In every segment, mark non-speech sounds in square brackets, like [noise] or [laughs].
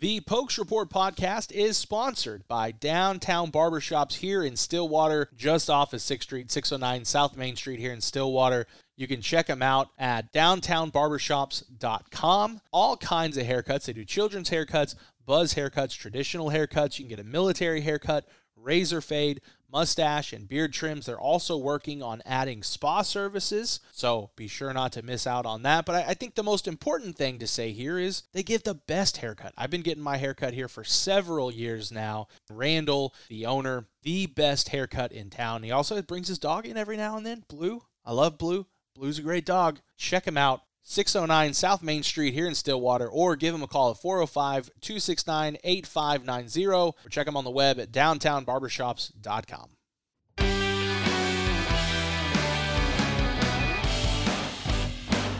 The Pokes Report podcast is sponsored by Downtown Barbershops here in Stillwater, just off of 6th Street, 609 South Main Street here in Stillwater. You can check them out at downtownbarbershops.com. All kinds of haircuts. They do children's haircuts, buzz haircuts, traditional haircuts. You can get a military haircut, razor fade, mustache, and beard trims. They're also working on adding spa services, so be sure not to miss out on that. But I, think the most important thing to say here is they give the best haircut. I've been getting my haircut here for several years now. Randall, the owner, the best haircut in town. He also brings his dog in every now and then. Blue, I love Blue. Blue's a great dog. Check him out. 609 South Main Street here in Stillwater, or give them a call at 405 269 8590, or check them on the web at downtownbarbershops.com.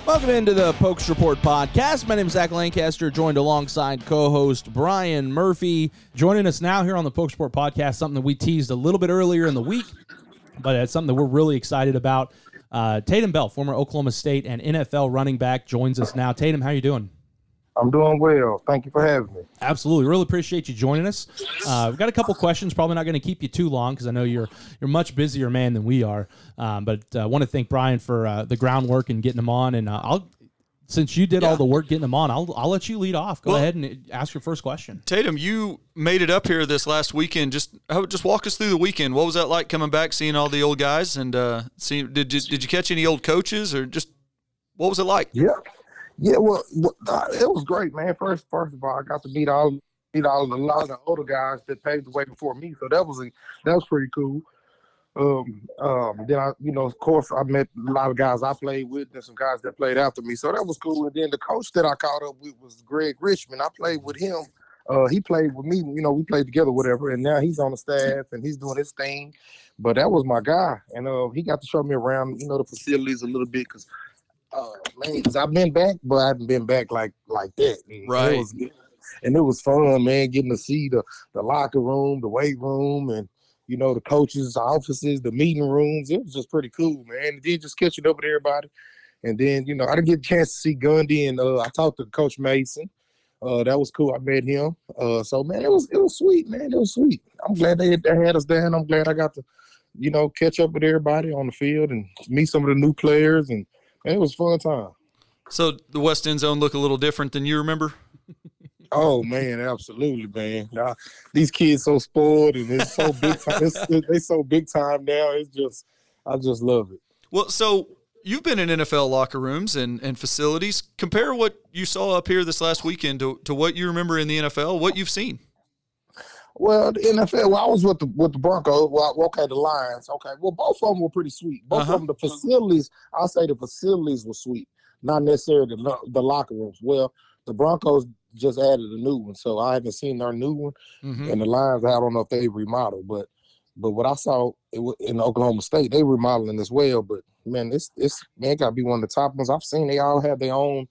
Welcome into the Pokes Report podcast. My name is Zach Lancaster, joined alongside co-host Brian Murphy. Joining us now here on the Pokes Report podcast, something that we teased a little bit earlier in the week, but it's something that we're really excited about. Uh, Tatum Bell, former Oklahoma State and NFL running back, joins us now. Tatum, how you doing? I'm doing well. Thank you for having me. Absolutely, really appreciate you joining us. Uh, we've got a couple questions. Probably not going to keep you too long because I know you're you're much busier man than we are. Um, but I uh, want to thank Brian for uh, the groundwork and getting him on. And uh, I'll since you did yeah. all the work getting them on, I'll, I'll let you lead off. Go well, ahead and ask your first question. Tatum, you made it up here this last weekend. Just just walk us through the weekend. What was that like coming back, seeing all the old guys, and uh, see did you, did you catch any old coaches or just what was it like? Yeah, yeah. Well, uh, it was great, man. First, first of all, I got to meet all meet all a lot of the older guys that paved the way before me, so that was a, that was pretty cool. Um, um, then I, you know, of course, I met a lot of guys I played with and some guys that played after me. So that was cool. And then the coach that I caught up with was Greg Richmond. I played with him. Uh, he played with me, you know, we played together, whatever. And now he's on the staff and he's doing his thing. But that was my guy. And uh, he got to show me around, you know, the facilities a little bit because uh, man, because I've been back, but I haven't been back like like that. And right. It was, and it was fun, man, getting to see the the locker room, the weight room, and you know, the coaches' offices, the meeting rooms. It was just pretty cool, man. And then just catching up with everybody. And then, you know, I didn't get a chance to see Gundy and uh, I talked to Coach Mason. Uh, that was cool. I met him. Uh, so man, it was it was sweet, man. It was sweet. I'm glad they, they had us down. I'm glad I got to, you know, catch up with everybody on the field and meet some of the new players and it was fun time. So the West End Zone look a little different than you remember? Oh man, absolutely, man. Now, these kids so spoiled and it's so big time. It's, [laughs] they so big time now. It's just, I just love it. Well, so you've been in NFL locker rooms and, and facilities. Compare what you saw up here this last weekend to, to what you remember in the NFL. What you've seen. Well, the NFL. Well, I was with the with the Broncos. Well, okay, the Lions. Okay, well, both of them were pretty sweet. Both uh-huh. of them, the facilities. I'll say the facilities were sweet, not necessarily the the locker rooms. Well, the Broncos just added a new one, so I haven't seen their new one. Mm-hmm. And the Lions, I don't know if they remodeled, but but what I saw in Oklahoma State, they remodeling as well. But man, this this man got to be one of the top ones I've seen. They all have their own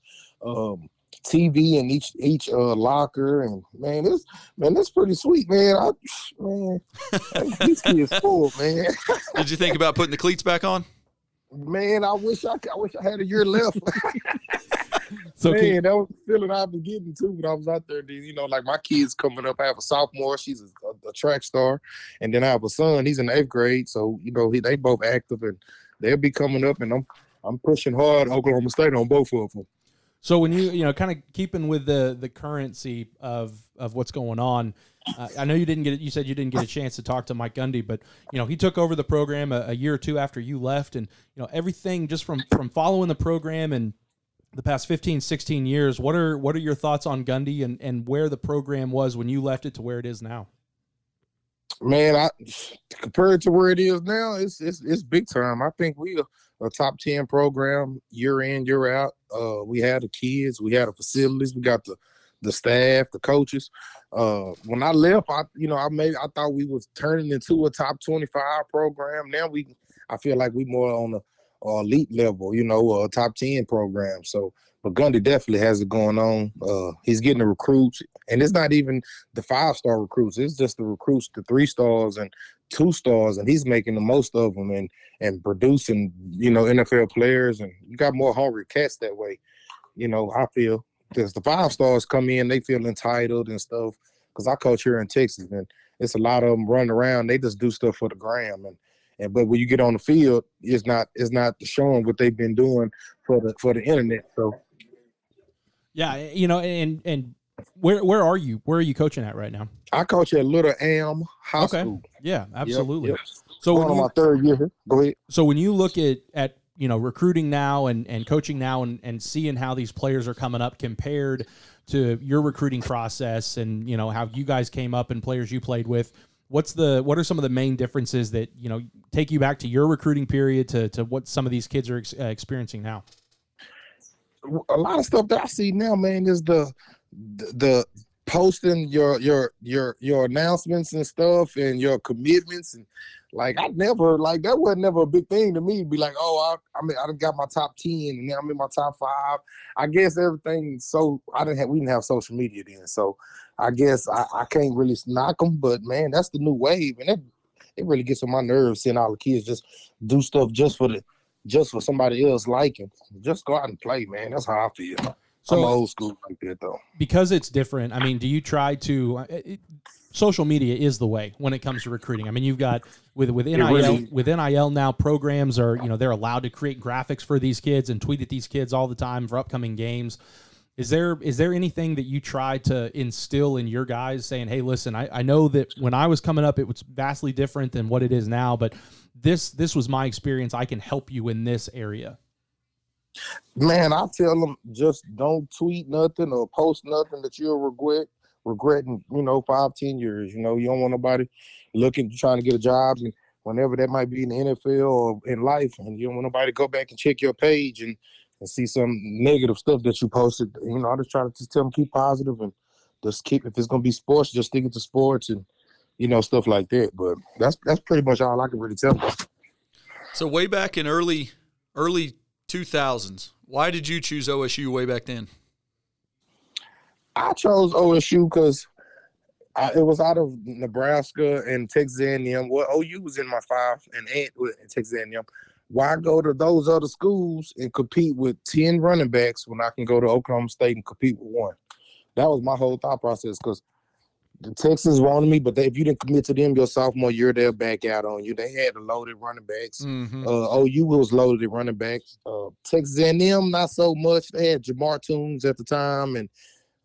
um, TV in each each uh, locker, and man, this man, this pretty sweet, man. I, [sighs] man, [laughs] these kids full, man. Did you think about putting the cleats back on? Man, I wish I, I wish I had a year left. [laughs] so man, can, that was the feeling I've been getting too when I was out there. You know, like my kids coming up. I have a sophomore; she's a, a, track star, and then I have a son. He's in eighth grade, so you know he, they both active, and they'll be coming up. And I'm I'm pushing hard Oklahoma State on both of them. So when you you know kind of keeping with the the currency of of what's going on, uh, I know you didn't get it. You said you didn't get a chance to talk to Mike Gundy, but you know he took over the program a, a year or two after you left, and you know everything just from from following the program and the past 15 16 years what are what are your thoughts on gundy and and where the program was when you left it to where it is now? Man i compared to where it is now it's it's, it's big time. I think we are a top 10 program year in year out. Uh we had the kids we had the facilities we got the the staff the coaches. Uh when i left i you know i made i thought we was turning into a top 25 program. Now we i feel like we more on the uh, elite level, you know, a top 10 program. So, but Gundy definitely has it going on. Uh, he's getting the recruits, and it's not even the five star recruits, it's just the recruits, the three stars and two stars, and he's making the most of them and, and producing, you know, NFL players. And you got more hungry cats that way, you know, I feel. because the five stars come in, they feel entitled and stuff. Because I coach here in Texas, and it's a lot of them running around. They just do stuff for the gram, and and but when you get on the field, it's not it's not showing what they've been doing for the for the internet. So yeah, eh, you know, and and where where are you? Where are you coaching at right now? I coach at Little Am High okay. School. Yeah, absolutely. Yep, yep. So when you, my third year, go ahead. So when you look at at you know recruiting now and and coaching now and and seeing how these players are coming up compared to your recruiting process and you know how you guys came up and players you played with what's the what are some of the main differences that you know take you back to your recruiting period to to what some of these kids are ex- uh, experiencing now? A lot of stuff that i see now man is the the posting your your your your announcements and stuff and your commitments and like I never like that was never a big thing to me. Be like, oh, I, I mean, I got my top ten, and now I'm in my top five. I guess everything. So I didn't have we didn't have social media then, so I guess I, I can't really knock them. But man, that's the new wave, and it it really gets on my nerves seeing all the kids just do stuff just for the just for somebody else liking. Just go out and play, man. That's how I feel. So, I'm old school like that though. Because it's different. I mean, do you try to? Uh, it, social media is the way when it comes to recruiting. I mean, you've got with with NIL really, with NIL now programs are you know they're allowed to create graphics for these kids and tweet at these kids all the time for upcoming games. Is there is there anything that you try to instill in your guys saying, hey, listen, I, I know that when I was coming up, it was vastly different than what it is now, but this this was my experience. I can help you in this area. Man, I tell them just don't tweet nothing or post nothing that you'll regret regretting, you know, five, ten years. You know, you don't want nobody looking trying to get a job and whenever that might be in the NFL or in life, and you don't want nobody go back and check your page and, and see some negative stuff that you posted. You know, I just try to just tell them keep positive and just keep if it's gonna be sports, just stick it to sports and you know stuff like that. But that's that's pretty much all I can really tell them. So way back in early early two thousands, why did you choose OSU way back then? I chose OSU because it was out of Nebraska and Texas A&M. Well, OU was in my five and eight with Texas A&M. Why go to those other schools and compete with ten running backs when I can go to Oklahoma State and compete with one? That was my whole thought process because the Texans wanted me, but they, if you didn't commit to them your sophomore year, they'll back out on you. They had the loaded running backs. Mm-hmm. Uh, OU was loaded running backs. Uh, Texas A&M not so much. They had Jamar Toombs at the time, and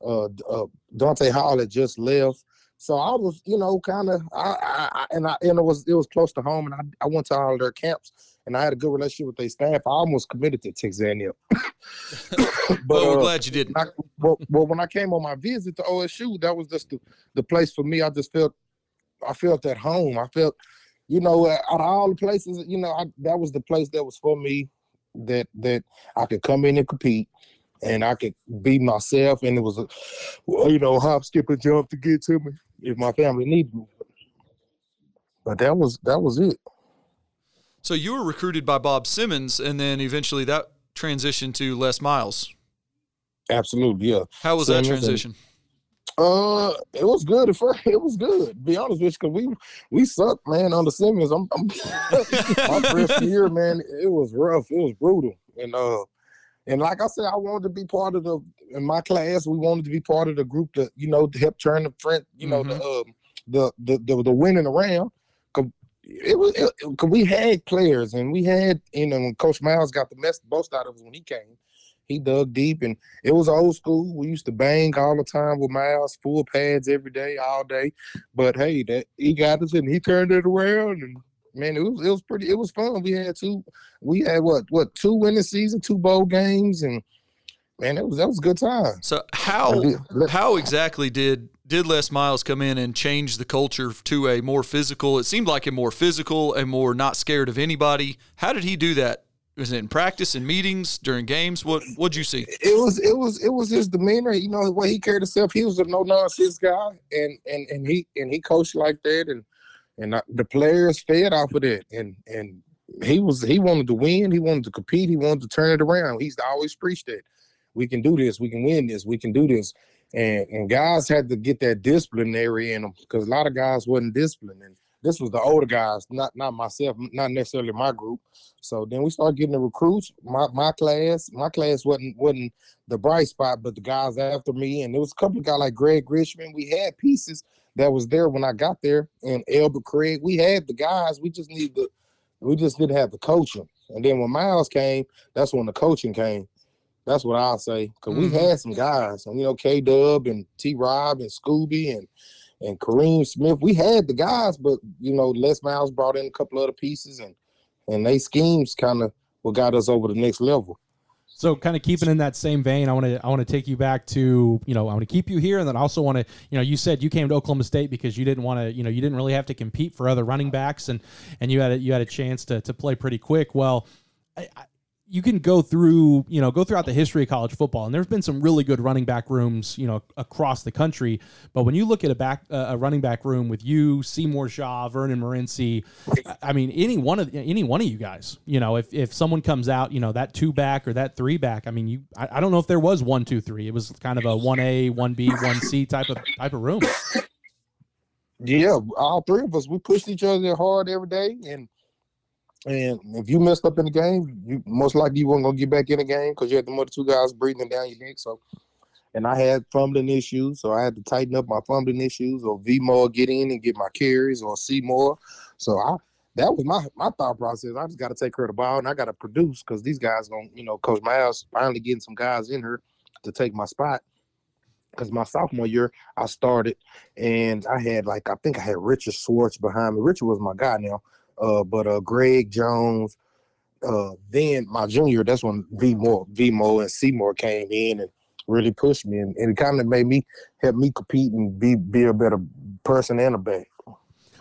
uh, uh, Dante Hall had just left. So I was, you know, kind of, I, I, and I, and it was, it was close to home, and I, I went to all their camps, and I had a good relationship with their staff. I almost committed to Texas [coughs] A&M. [coughs] but well, we're uh, glad you didn't. I, well, well, when I came on my visit to OSU, that was just the, the place for me. I just felt, I felt at home. I felt, you know, out of all the places, you know, I, that was the place that was for me. That that I could come in and compete and I could be myself, and it was a, you know, hop, skip, and jump to get to me if my family needed me. But that was that was it. So you were recruited by Bob Simmons, and then eventually that transitioned to Les Miles. Absolutely, yeah. How was Simmons that transition? And, uh, it was good at first. [laughs] It was good. To be honest with you, because we we sucked, man. On the Simmons, I'm, I'm [laughs] my first year, man. It was rough. It was brutal, and uh, and like I said, I wanted to be part of the in my class. We wanted to be part of the group that you know to help turn the front, you know, mm-hmm. the, um, the, the the the winning around. Cause it was it, cause we had players and we had you know when Coach Miles got the best most out of us when he came. He dug deep and it was old school. We used to bang all the time with Miles, full pads every day, all day. But hey, that he got us and he turned it around and man, it was it was pretty. It was fun. We had two. We had what what two winning season, two bowl games, and man, it was that was a good time. So how how exactly did did Les Miles come in and change the culture to a more physical? It seemed like a more physical, a more not scared of anybody. How did he do that? Was it in practice in meetings during games? What what'd you see? It was it was it was his demeanor. You know the way he carried himself. He was a no nonsense guy, and and and he and he coached like that, and and I, the players fed off of that. And and he was he wanted to win. He wanted to compete. He wanted to turn it around. He's always preached that we can do this. We can win this. We can do this. And and guys had to get that disciplinary in them because a lot of guys wasn't disciplined. And this was the older guys, not not myself, not necessarily my group. So then we started getting the recruits. My my class, my class wasn't wasn't the bright spot, but the guys after me, and there was a couple of guys like Greg Richmond. We had pieces that was there when I got there, and Albert Craig. We had the guys. We just need the, we just didn't have the coaching. And then when Miles came, that's when the coaching came. That's what I'll say. because mm-hmm. we had some guys, and you know, K Dub and T Rob and Scooby and and Kareem Smith. We had the guys, but you know, Les Miles brought in a couple other pieces, and and they schemes kind of what got us over the next level. So, kind of keeping in that same vein, I want to I want to take you back to you know I want to keep you here, and then I also want to you know you said you came to Oklahoma State because you didn't want to you know you didn't really have to compete for other running backs, and and you had a, you had a chance to to play pretty quick. Well, I, you can go through, you know, go throughout the history of college football, and there's been some really good running back rooms, you know, across the country. But when you look at a back, uh, a running back room with you, Seymour Shaw, Vernand Morency, I mean, any one of any one of you guys, you know, if if someone comes out, you know, that two back or that three back, I mean, you, I, I don't know if there was one, two, three. It was kind of a one A, one B, one C type of type of room. Yeah, all three of us, we pushed each other hard every day, and and if you messed up in the game, you most likely you weren't gonna get back in the game because you had the other two guys breathing down your neck. So, and I had fumbling issues, so I had to tighten up my fumbling issues, or V more get in and get my carries, or C more. So I that was my my thought process. I just got to take care of the ball and I got to produce because these guys to, you know, Coach Miles finally getting some guys in here to take my spot. Because my sophomore year, I started and I had like I think I had Richard Schwartz behind me. Richard was my guy now, uh, but uh, Greg Jones. Uh, then my junior, that's when V More, V and Seymour came in and really pushed me, and, and it kind of made me help me compete and be be a better person and a back.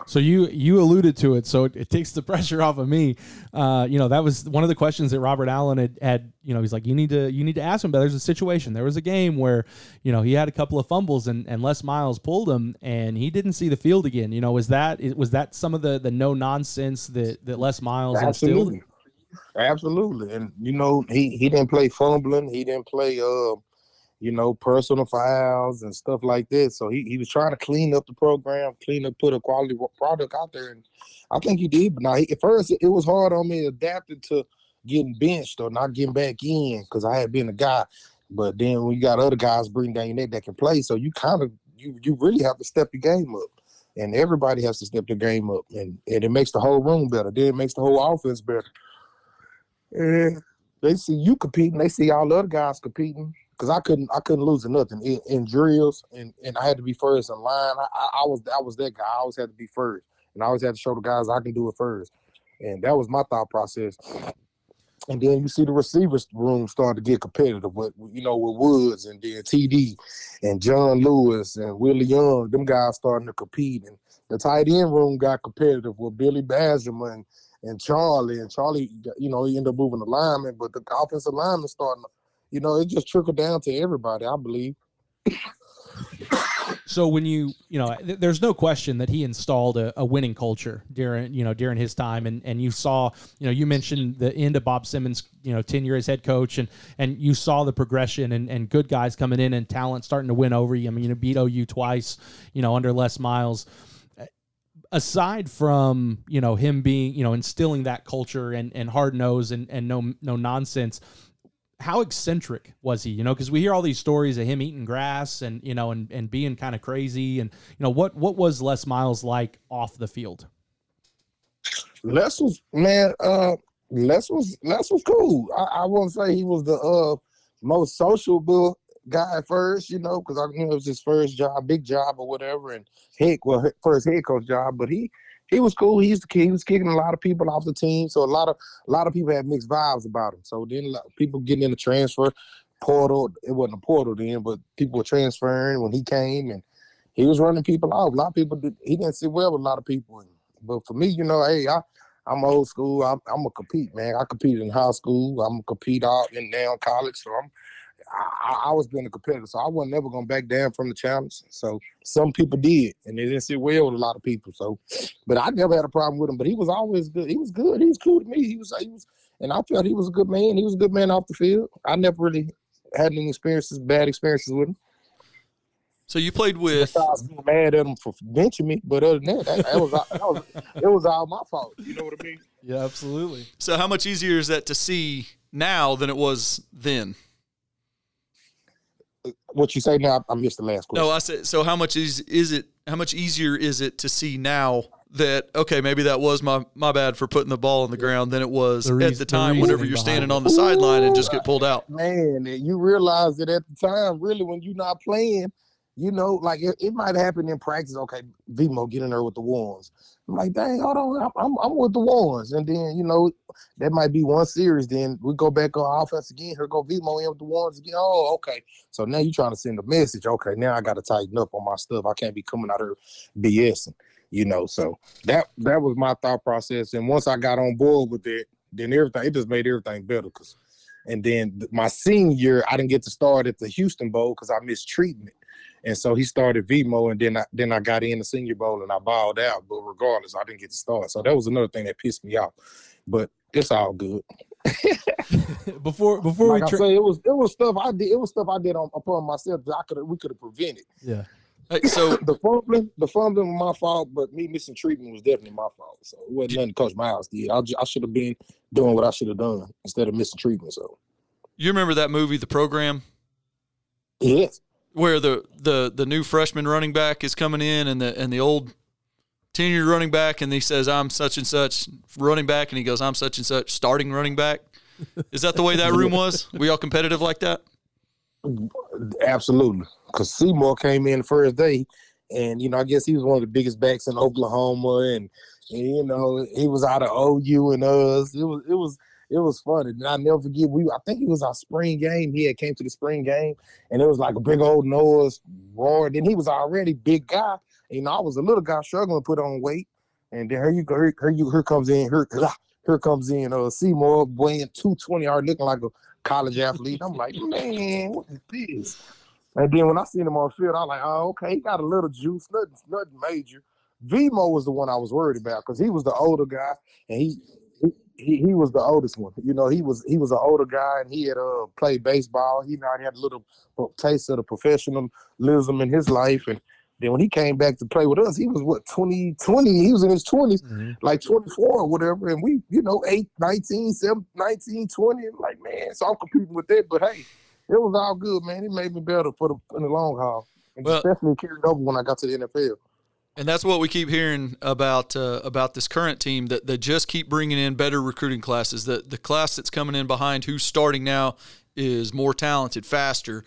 So you you alluded to it, so it, it takes the [laughs] pressure off of me. Uh, you know that was one of the questions that Robert Allen had, had. You know, he's like, you need to you need to ask him. But there's a situation. There was a game where, you know, he had a couple of fumbles and, and Les Miles pulled him, and he didn't see the field again. You know, was that was that some of the the no nonsense that that Les Miles absolutely, absolutely. And you know, he he didn't play fumbling. He didn't play. Uh, you know, personal fouls and stuff like this. So he, he was trying to clean up the program, clean up, put a quality product out there, and I think he did. But now, he, at first, it was hard on me adapting to getting benched or not getting back in because I had been a guy. But then when you got other guys bringing down your neck that can play, so you kind of you you really have to step your game up, and everybody has to step their game up, and and it makes the whole room better. Then it makes the whole offense better. And they see you competing, they see all the other guys competing because I couldn't I couldn't lose to nothing in, in, drills and, and I had to be first in line. I, I, was I was that guy. I always had to be first, and I always had to show the guys I can do it first, and that was my thought process. And then you see the receivers room start to get competitive with you know with Woods and then TD and John Lewis and Willie Young. Them guys starting to compete, and the tight end room got competitive with Billy Bajema and Charlie. And Charlie, you know, he ended up moving the lineman, but the offensive lineman starting to you know, it just trickled down to everybody, I believe. so when you you know th- there's no question that he installed a, a, winning culture during you know during his time. And and you saw you know you mentioned the end of bob simmons you know tenure as head coach. And and you saw the progression and, and good guys coming in and talent starting to win over you. I mean you know beat ou twice you know under les miles. Aside from you know him being you know instilling that culture and and hard nose and and no no nonsense how eccentric was he? You know, because we hear all these stories of him eating grass and you know and and being kind of crazy. And you know what what was Les Miles like off the field? Les was man. Uh, Les was Les was cool. I, I won't say he was the uh most sociable guy at first, you know, because I knew it was his first job, big job or whatever, and heck, well, first head coach job. But he he was cool. He he was kicking a lot of people off the team, so a lot of a lot of people had mixed vibes about him. So then people getting in the transfer portal. It wasn't a portal then, but people were transferring when he came, and he was running people off. A lot of people did, he didn't sit well with a lot of people. But for me, you know, hey, I I'm old school. I'm I'm gonna compete, man. I competed in high school. I'm gonna compete out in now college. So I'm I, I, was being a competitor, so I wasn't never gonna back down from the challenge. So some people did, and they didn't sit well with a lot of people. So, but I never had a problem with him. But he was always good. He was good. He was cool to me. He was he was, and I felt he was a good man. He was a good man off the field. I never really had any experiences, bad experiences with him. So you played with. I was mad at him for benching me, but other than that, that, that, was, that was it was all my fault. You know what I mean? Yeah, absolutely. So how much easier is that to see now than it was then? What you say now? I missed the last question. No, I said. So how much is is it? How much easier is it to see now that okay, maybe that was my my bad for putting the ball on the ground than it was the at the time. The whenever you're standing on the sideline and just get pulled out. Man, you realize that at the time, really, when you're not playing, you know, like it, it might happen in practice. Okay, Vimo get in there with the ones. I'm like, dang, hold on, I'm, I'm with the ones, and then you know that might be one series. Then we go back on offense again. Here go Vimo in with the ones again. Oh, okay. So now you're trying to send a message. Okay, now I got to tighten up on my stuff. I can't be coming out here BSing you know. So that that was my thought process. And once I got on board with it, then everything it just made everything better. Cause and then my senior I didn't get to start at the Houston Bowl because I missed treatment. And so he started VMO, and then I then I got in the Senior Bowl and I balled out. But regardless, I didn't get to start. So that was another thing that pissed me off. But it's all good. [laughs] before before like we tra- I say, it was it was stuff I did. It was stuff I did on upon myself that I could we could have prevented. Yeah. Hey, so [laughs] the fumbling, the fumbling was my fault, but me missing treatment was definitely my fault. So it wasn't nothing Coach Miles did. I, I should have been doing what I should have done instead of missing treatment. So you remember that movie, The Program? Yes. Where the the the new freshman running back is coming in, and the and the old tenured running back, and he says, "I'm such and such running back," and he goes, "I'm such and such starting running back." Is that the way that room was? We all competitive like that? Absolutely because Seymour came in the first day, and you know I guess he was one of the biggest backs in Oklahoma, and, and you know he was out of OU and us. It was it was it was fun, and I never forget. We I think it was our spring game. He had came to the spring game, and it was like a big old noise roar. Then he was already big guy. You know I was a little guy struggling to put on weight, and then here you go. Here, here you here comes in here. Here comes in uh, Seymour weighing 220, already looking like a college athlete. I'm like, man, what is this? And then when I seen him on field, I was like, oh, okay, he got a little juice, nothing, nothing major. Vimo was the one I was worried about because he was the older guy and he, he he was the oldest one. You know, he was he was an older guy and he had uh played baseball. He already had a little taste of the professionalism in his life. And then when he came back to play with us, he was what 20, 20 he was in his 20s, mm-hmm. like 24 or whatever. And we, you know, 8, 19, 7, 19, 20. Like, man, so I'm competing with that. But hey, it was all good, man. It made me better for the in the long haul, and well, definitely carried over when I got to the NFL. And that's what we keep hearing about uh, about this current team that they just keep bringing in better recruiting classes. That the class that's coming in behind who's starting now is more talented, faster.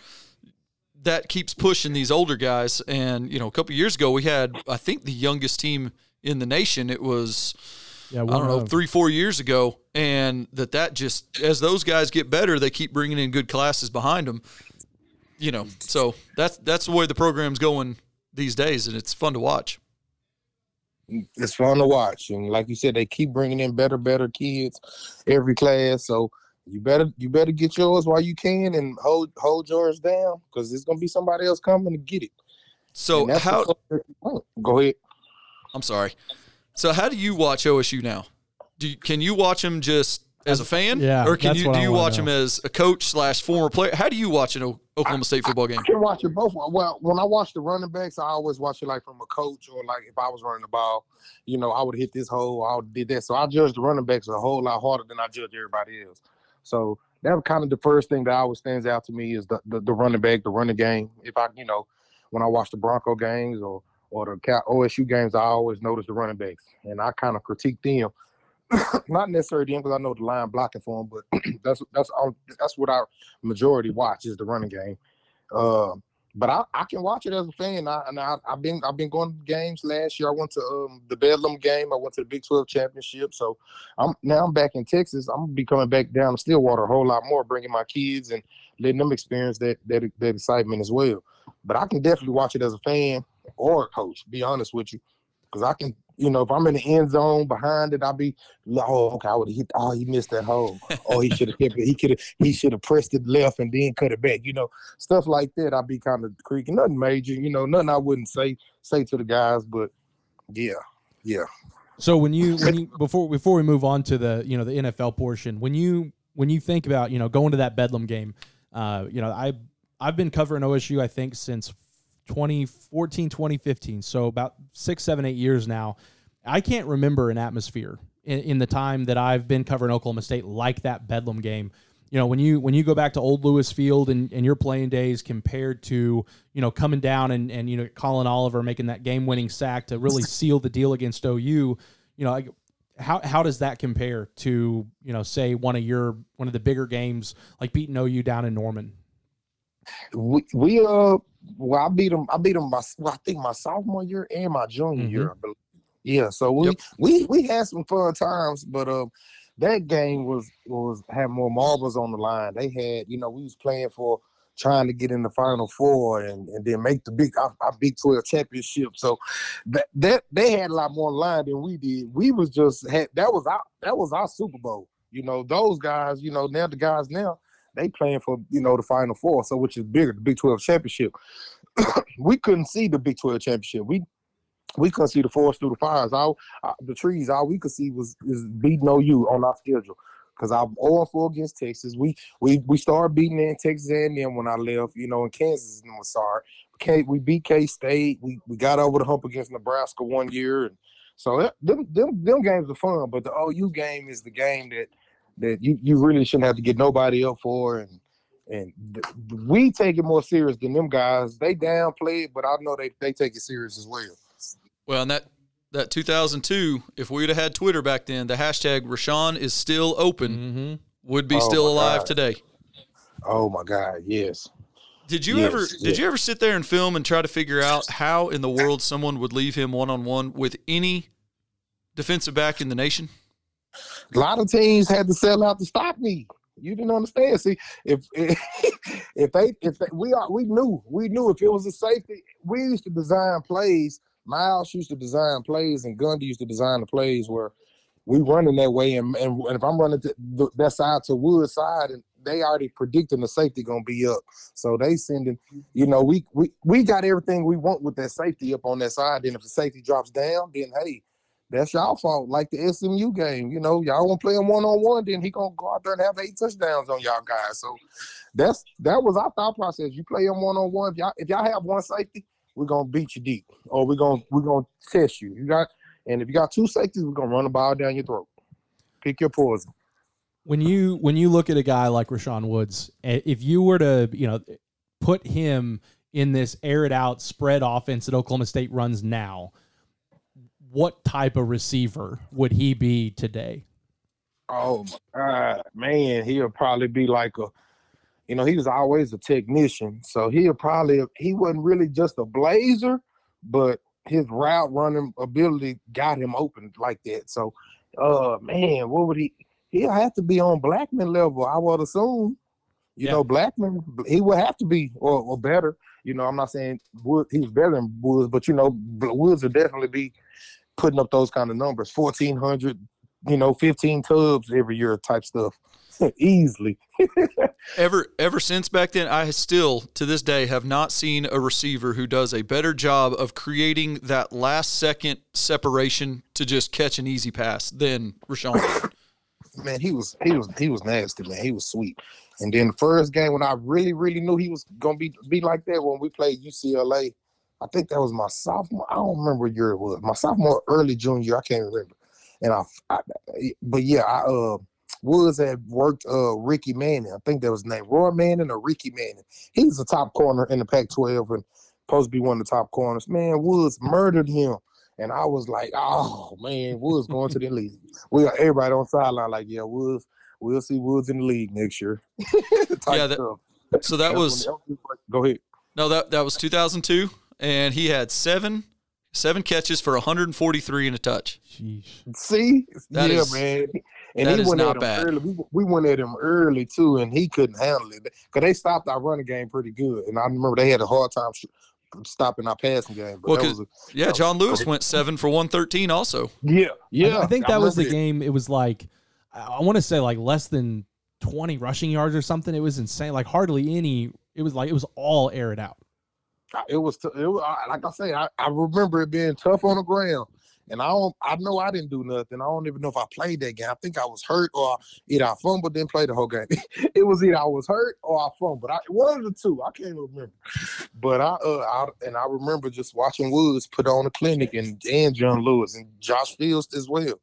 That keeps pushing these older guys. And you know, a couple years ago, we had I think the youngest team in the nation. It was yeah, I don't know, three, four years ago, and that that just as those guys get better, they keep bringing in good classes behind them. You know, so that's that's the way the program's going these days, and it's fun to watch. It's fun to watch, and like you said, they keep bringing in better, better kids every class. So you better you better get yours while you can, and hold hold yours down because there's gonna be somebody else coming to get it. So how? Go ahead. I'm sorry. So how do you watch OSU now? Do you, can you watch them just as a fan? Yeah. Or can you do you watch them as a coach slash former player? How do you watch an Oklahoma State football game? I can watch it both. Well, when I watch the running backs, I always watch it like from a coach or like if I was running the ball, you know, I would hit this hole, I would did that. So I judge the running backs a whole lot harder than I judge everybody else. So that was kind of the first thing that always stands out to me is the, the, the running back, the running game. If I, you know, when I watch the Bronco games or or the OSU games, I always notice the running backs, and I kind of critique them. [coughs] Not necessarily them because I know the line blocking for them, but [coughs] that's that's all, that's what our majority watch is the running game. Uh, but I, I can watch it as a fan. I, and I, have been I've been going to games last year. I went to um, the Bedlam game. I went to the Big Twelve championship. So I'm now I'm back in Texas. I'm gonna be coming back down to Stillwater a whole lot more, bringing my kids and letting them experience that that that excitement as well. But I can definitely watch it as a fan or a coach. Be honest with you, because I can, you know, if I'm in the end zone behind it, I'll be, oh, okay, I would have hit. Oh, he missed that hole. [laughs] oh, he should have hit it. He could have. He should have pressed it left and then cut it back. You know, stuff like that. I'd be kind of creaking. Nothing major. You know, nothing I wouldn't say say to the guys, but yeah, yeah. So when you when [laughs] you before before we move on to the you know the NFL portion, when you when you think about you know going to that Bedlam game, uh, you know I I've been covering OSU I think since 2014, 2015. So about six, seven, eight years now. I can't remember an atmosphere in, in the time that I've been covering Oklahoma State like that Bedlam game you know when you when you go back to old lewis field and, and your playing days compared to you know coming down and, and you know Collin Oliver making that game winning sack to really [laughs] seal the deal against ou you know like, how, how does that compare to you know say one of your one of the bigger games like beating ou down in norman we, we uh well i beat them i beat them my well, i think my sophomore year and my junior mm-hmm. year yeah so we yep. we we had some fun times but um that game was was had more marbles on the line. They had, you know, we was playing for trying to get in the final four and, and then make the big our, our Big Twelve championship. So that that they had a lot more line than we did. We was just had that was our that was our Super Bowl. You know, those guys, you know, now the guys now they playing for you know the final four, so which is bigger, the Big Twelve championship. [coughs] we couldn't see the Big Twelve championship. We we couldn't see the forest through the fires. All uh, the trees, all we could see was is beating OU on our schedule. Cause I'm 0 4 against Texas. We we we started beating in Texas and then when I left, you know, in Kansas and was sorry. K, we beat K State. We we got over the hump against Nebraska one year, and so that, them them them games are fun. But the OU game is the game that that you, you really shouldn't have to get nobody up for, and and th- we take it more serious than them guys. They downplay it, but I know they they take it serious as well. Well, and that that 2002, if we would have had Twitter back then, the hashtag Rashaun is still open mm-hmm. would be oh still alive God. today. Oh my God, yes. Did you yes, ever yes. did you ever sit there and film and try to figure out how in the world someone would leave him one on one with any defensive back in the nation? A lot of teams had to sell out to stop me. You didn't understand. See, [laughs] if if they if they, we are we knew we knew if it was a safety, we used to design plays Miles used to design plays, and Gundy used to design the plays where we running that way, and, and, and if I'm running to the, that side to Wood side, and they already predicting the safety gonna be up, so they sending, you know, we we we got everything we want with that safety up on that side. Then if the safety drops down, then hey, that's y'all fault. Like the SMU game, you know, y'all want to play him one on one, then he gonna go out there and have eight touchdowns on y'all guys. So that's that was our thought process. You play him one on one. If y'all if y'all have one safety, we're gonna beat you deep, or we're gonna we're gonna test you. You got, and if you got two safeties, we're gonna run the ball down your throat. Pick your poison. When you when you look at a guy like Rashaun Woods, eh, if you were to you know put him in this air it out spread offense that Oklahoma State runs now, what type of receiver would he be today? Oh God, man, he'll probably be like a you know, he was always a technician. So he'll probably he wasn't really just a blazer, but his route running ability got him open like that. So uh man, what would he he'll have to be on Blackmon level, I would assume. You yeah. know, Blackmon, he would have to be or, or better. You know, I'm not saying Wood he was better than Woods, but you know, Woods would definitely be putting up those kind of numbers. Fourteen hundred, you know, 15 tubs every year type stuff. [laughs] easily. [laughs] ever ever since back then, I still to this day have not seen a receiver who does a better job of creating that last second separation to just catch an easy pass than Rashaun. [laughs] man, he was he was he was nasty, man. He was sweet. And then the first game when I really really knew he was gonna be be like that when we played UCLA, I think that was my sophomore. I don't remember what year it was. My sophomore, early junior. I can't remember. And I, I but yeah, I uh Woods had worked uh Ricky Manning. I think that was his name, Roy Manning or Ricky Manning. He's the top corner in the Pac-12 and supposed to be one of the top corners. Man, Woods murdered him. And I was like, oh man, Woods going to the league. We got everybody on sideline like, yeah, Woods, we'll see Woods in the league next year. [laughs] yeah, that, so that was go ahead. No, that that was 2002, and he had seven seven catches for 143 and a touch. Jeez. See, that yeah, is, man. And that he went at him bad. early. We, we, went at him early too, and he couldn't handle it because they stopped our running game pretty good. And I remember they had a hard time stopping our passing game. But well, a, yeah, John Lewis went seven for one thirteen. Also, yeah, yeah. I, I think that was the it. game. It was like I want to say like less than twenty rushing yards or something. It was insane. Like hardly any. It was like it was all aired out. It was, it was like I say. I, I remember it being tough on the ground And I don't, I know I didn't do nothing. I don't even know if I played that game. I think I was hurt or either I fumbled, didn't play the whole game. [laughs] it was either I was hurt or I fumbled. I, one of the two. I can't remember. But I, uh, I, and I remember just watching Woods put on a clinic and and John Lewis and Josh Fields as well.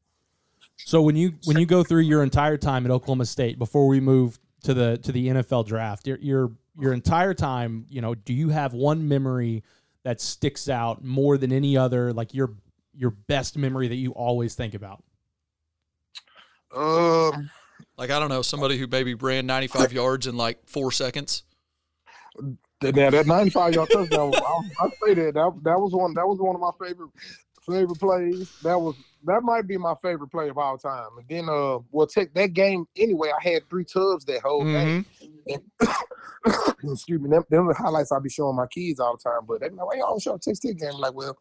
So when you when you go through your entire time at Oklahoma State before we move to the to the NFL draft, your your, your entire time, you know, do you have one memory that sticks out more than any other, like your your best memory that you always think about? Um, like I don't know, somebody who maybe ran 95 [laughs] yards in like four seconds. Now that 95 yard touchdown, I, I say that, that that was one that was one of my favorite favorite plays. That was that might be my favorite play of all time. And then uh well take that game anyway. I had three tubs that whole mm-hmm. game. And, [coughs] excuse me, them, them the highlights I'll be showing my kids all the time. But they be like, hey, I don't show takes that game. I'm like, well,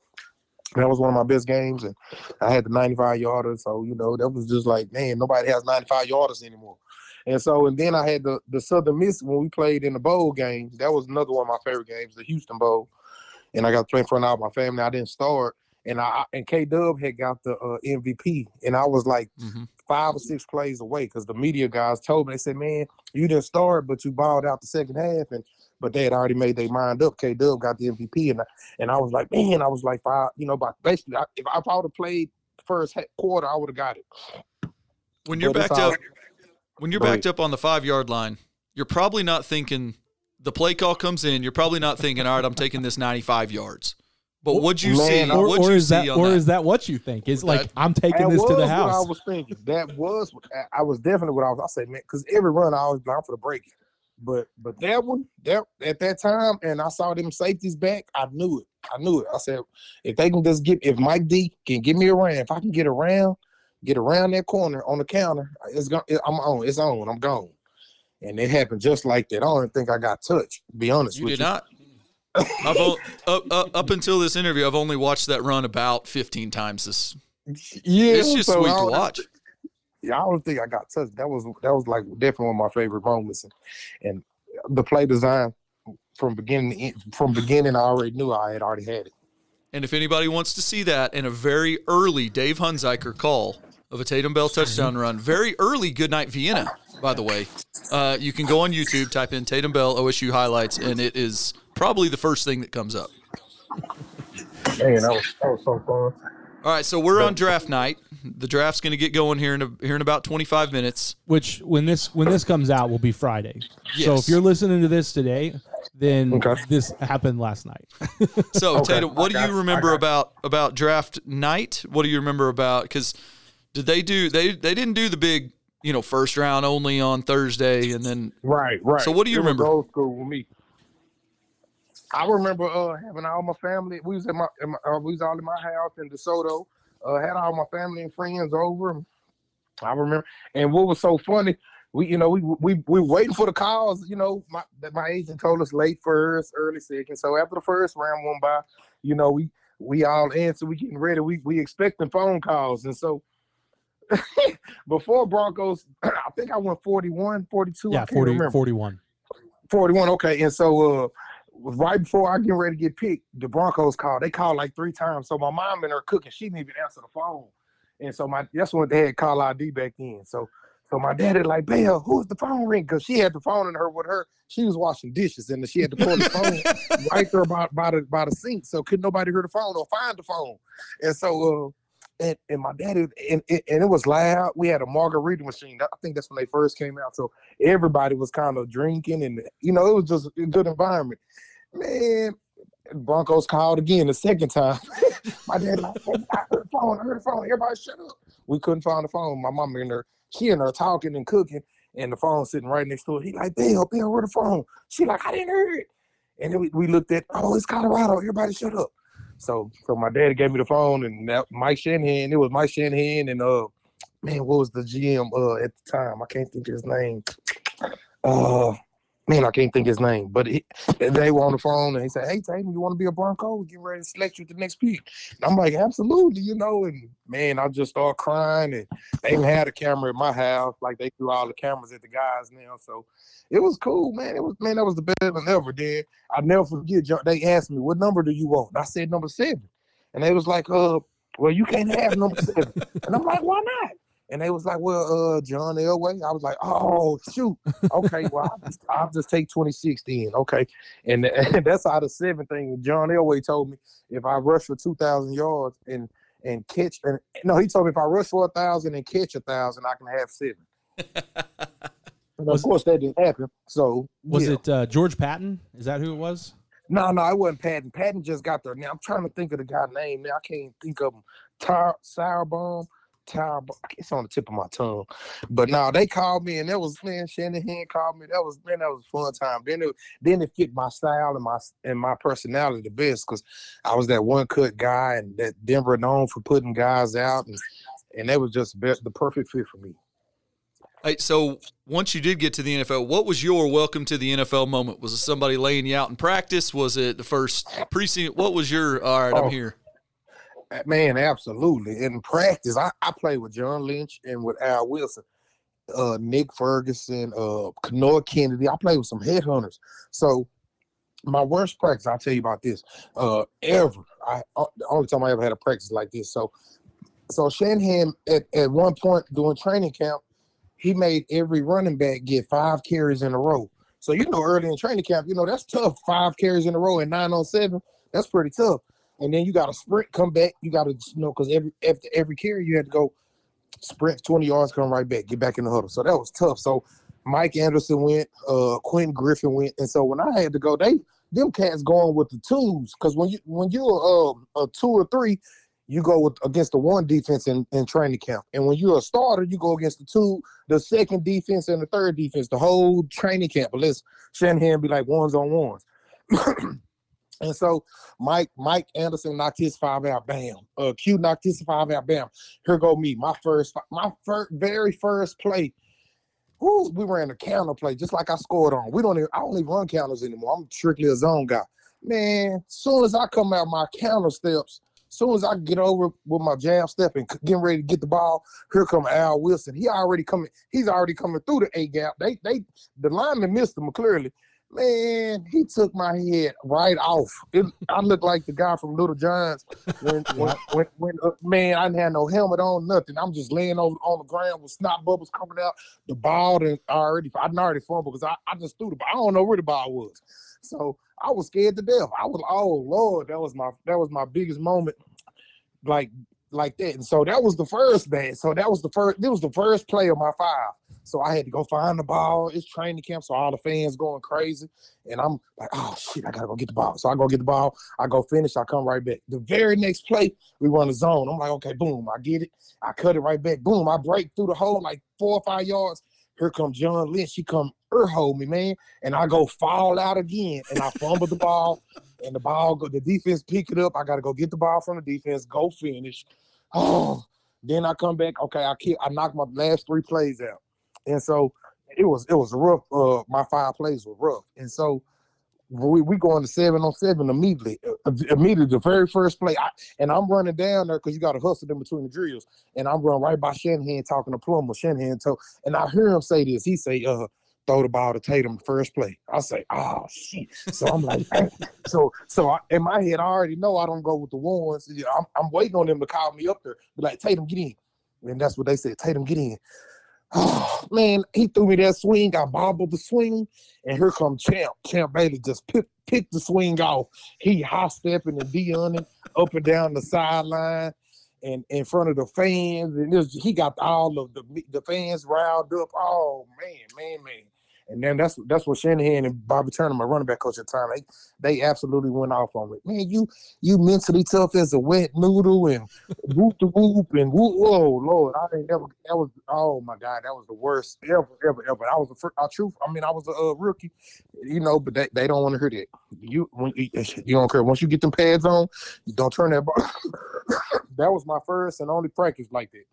that was one of my best games, and I had the 95 yarder. So you know, that was just like, man, nobody has 95 yarders anymore. And so, and then I had the the Southern Miss when we played in the bowl game. That was another one of my favorite games, the Houston Bowl. And I got to play in front of my family. I didn't start, and I and K Dub had got the uh, MVP, and I was like mm-hmm. five or six plays away because the media guys told me they said, "Man, you didn't start, but you balled out the second half," and but they had already made their mind up. K Dub got the MVP, and I, and I was like, man, I was like five, you know, but basically, I, if, I, if I would have played first quarter, I would have got it. When you're but backed up, when you're backed up on the five yard line, you're probably not thinking the play call comes in. You're probably not thinking, all right, I'm taking this 95 yards. But what'd you Man, see? Or, or is that, or that? is that what you think? Is like I'm taking this to the house. I was thinking that was I was definitely what I was. I said, man, because every run I was down for the break. But but that one, that at that time, and I saw them safeties back, I knew it. I knew it. I said, if they can just get, if Mike D can get me around, if I can get around, get around that corner on the counter, it's gone. I'm on. It's on. I'm gone. And it happened just like that. I don't think I got touched. Be honest with you with did you. not. [laughs] I've o- up, up, up until this interview, I've only watched that run about 15 times. This, yeah, it's just so sweet to watch. Yeah, I don't think I got touched. That was that was like definitely one of my favorite moments, and, and the play design from beginning from beginning, I already knew I had already had it. And if anybody wants to see that in a very early Dave Hunziker call of a Tatum Bell touchdown run, very early Goodnight Vienna, by the way, uh, you can go on YouTube, type in Tatum Bell OSU highlights, and it is probably the first thing that comes up. Man, that was, that was so fun. All right, so we're on draft night. The draft's going to get going here in a, here in about 25 minutes. Which when this when this comes out will be Friday. Yes. So if you're listening to this today, then okay. this happened last night. [laughs] so okay. Tatum, what do you remember about about draft night? What do you remember about cuz did they do they they didn't do the big, you know, first round only on Thursday and then Right, right. So what do you it remember? old school with me. I remember uh, having all my family. We was at my, my uh, we was all in my house in DeSoto. Uh, had all my family and friends over. I remember, and what was so funny, we you know we we we waiting for the calls. You know, my my agent told us late first, early second. So after the first round went by, you know we we all answer. We getting ready. We we expecting phone calls, and so [laughs] before Broncos, [clears throat] I think I went 41, 42. Yeah, 40, 41. 41. Okay, and so uh right before I get ready to get picked, the Broncos called. They called like three times. So my mom and her cooking, she didn't even answer the phone. And so my that's when they had call ID back in. So so my daddy like, Bell, who's the phone ring? Because she had the phone in her with her. She was washing dishes and she had to pull the phone [laughs] right there by, by the by the sink. So couldn't nobody hear the phone or find the phone. And so uh and, and my daddy and, and it was loud. We had a margarita machine. I think that's when they first came out. So everybody was kind of drinking and you know, it was just a good environment. Man, Broncos called again the second time. [laughs] my dad like, I heard the phone, I heard the phone. Everybody shut up. We couldn't find the phone. My mom and her, she and her talking and cooking, and the phone sitting right next to her. He like, Bill, Bill, where the phone? She like, I didn't hear it. And then we, we looked at, oh, it's Colorado. Everybody shut up. So so my dad gave me the phone and that Mike Shanahan, it was Mike Shanahan and uh man, what was the GM uh at the time? I can't think of his name. Uh man, I can't think his name, but he, they were on the phone and he said, Hey, Tatum, you want to be a Bronco? We're getting ready to select you the next pick. And I'm like, Absolutely, you know. And man, I just start crying. And they even had a camera at my house, like they threw all the cameras at the guys now. So it was cool, man. It was, man, that was the best one ever, did. I never forget. They asked me, What number do you want? I said, Number seven. And they was like, Uh, well, you can't have number seven. And I'm like, why not? And they was like, well, uh, John Elway. I was like, oh, shoot. Okay, well, I'll just, I'll just take 26 then. Okay. And, [laughs] and that's how the seven thing. John Elway told me if I rush for 2,000 yards and and catch, and no, he told me if I rush for a 1,000 and catch a 1,000, I can have seven. [laughs] and of course, that didn't happen. So, Was yeah. it uh, George Patton? Is that who it was? No, no, it wasn't Patton. Patton just got there. Now I'm trying to think of the guy's name. Now I can't think of him. Tar Sauerbaum. Tar it's on the tip of my tongue. But now they called me and that was man, Shanahan called me. That was man, that was a fun time. Then it then it fit my style and my and my personality the best because I was that one cut guy and that Denver known for putting guys out and and that was just be- the perfect fit for me. Hey, so once you did get to the NFL, what was your welcome to the NFL moment? Was it somebody laying you out in practice? Was it the first precinct? What was your all right, I'm Oh. here. Man, absolutely. In practice, I, I played with John Lynch and with Al Wilson, uh, Nick Ferguson, uh, Kenoy Kennedy. I played with some headhunters. So my worst practice, I'll tell you about this, uh, ever. I uh, the only time I ever had a practice like this. So so Shanahan at, at one point during training camp, he made every running back get five carries in a row. So you know, early in training camp, you know that's tough. Five carries in a row and nine on seven, that's pretty tough. And then you got to sprint, come back. You got to you know because every after every carry you had to go sprint twenty yards, come right back, get back in the huddle. So that was tough. So Mike Anderson went, uh, Griffin went, and so when I had to go, they them cats going with the twos because when you when you're um, a two or three, you go with against the one defense in, in training camp, and when you're a starter, you go against the two, the second defense and the third defense, the whole training camp. Unless Shanahan be like ones on ones. [clears throat] And so Mike Mike Anderson knocked his five out, bam. Uh, Q knocked his five out, bam. Here go me, my first, my first, very first play. Woo, we ran a counter play just like I scored on. We don't even, I don't even run counters anymore. I'm strictly a zone guy. Man, soon as I come out my counter steps, soon as I get over with my jam step and getting ready to get the ball, here come Al Wilson. He already coming. He's already coming through the A gap. They they the lineman missed him clearly. Man, he took my head right off. It, I looked like the guy from Little Giants when, [laughs] when, when, when uh, man, I didn't have no helmet on, nothing. I'm just laying over on the ground with snot bubbles coming out. The ball and already, I didn't already fumbled because I, I just threw the ball. I don't know where the ball was, so I was scared to death. I was, oh Lord, that was my that was my biggest moment, like like that. And so that was the first bad. So that was the first. This was the first play of my five. So I had to go find the ball. It's training camp, so all the fans going crazy, and I'm like, oh shit, I gotta go get the ball. So I go get the ball. I go finish. I come right back. The very next play, we run a zone. I'm like, okay, boom, I get it. I cut it right back. Boom, I break through the hole like four or five yards. Here comes John Lynch. He come ear hold me, man, and I go fall out again, and I fumble the ball, and the ball go. The defense pick it up. I gotta go get the ball from the defense. Go finish. Oh, then I come back. Okay, I keep. I knock my last three plays out, and so it was it was rough. Uh, my five plays were rough, and so we we going to seven on seven immediately. Uh, immediately, the very first play, I, and I'm running down there because you got to hustle in between the drills, and I'm running right by Shanahan talking to Plummer. Shanahan told, and I hear him say this. He say, "Uh." Throw the ball to Tatum first play. I say, oh shit. So I'm like, "Dang." [laughs] so so I, in my head, I already know I don't go with the ones. I'm, I'm waiting on them to call me up there, be like, Tatum, get in. And that's what they said. Tatum, get in. Oh [sighs] man, he threw me that swing. I bobbled the swing, and here come Champ. Champ Bailey just picked the swing off. He high stepping and Dionning up and down the sideline and in front of the fans. And was, he got all of the the fans riled up. Oh man, man, man. And then that's that's what Shanahan and Bobby Turner, my running back coach at the time, they they absolutely went off on it. Man, you you mentally tough as a wet noodle and whoop the whoop and whoop. Whoa, Lord, I ain't never. That was oh my God, that was the worst ever, ever, ever. I was first. I truth. I mean, I was a rookie, you know, but they, they don't want to hear that. You when you, you don't care once you get them pads on, you don't turn that [coughs] that was my first and only practice like that.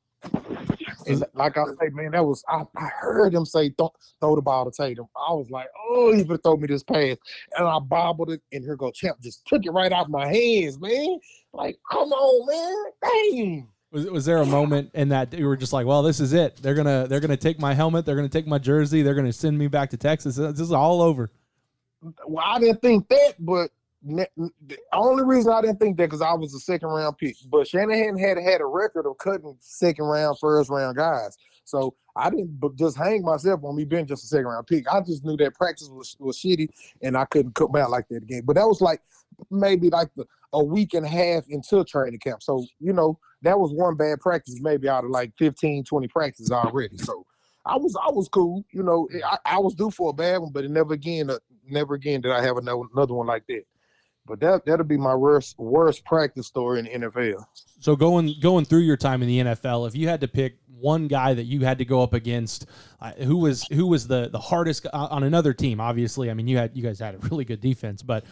And like I say, man, that was I, I heard him say don't throw the ball to Tatum. I was like, oh, he better throw me this pass. And I bobbled it, and here go Champ just took it right out my hands, man. Like, come on, man. Dang. Was, was there a moment in that you were just like, well, this is it. They're gonna they're gonna take my helmet. They're gonna take my jersey. They're gonna send me back to Texas. This is all over. Well, I didn't think that, but the only reason I didn't think that because I was a second round pick, but Shanahan had had a record of cutting second round, first round guys. So I didn't just hang myself on me being just a second round pick. I just knew that practice was, was shitty and I couldn't come out like that again. But that was like maybe like the, a week and a half into training camp. So, you know, that was one bad practice, maybe out of like 15, 20 practices already. So I was I was cool. You know, I, I was due for a bad one, but never again, uh, never again did I have another, another one like that. But that that'll be my worst worst practice story in the NFL. So going going through your time in the NFL, if you had to pick one guy that you had to go up against, uh, who was who was the the hardest uh, on another team? Obviously, I mean you had you guys had a really good defense, but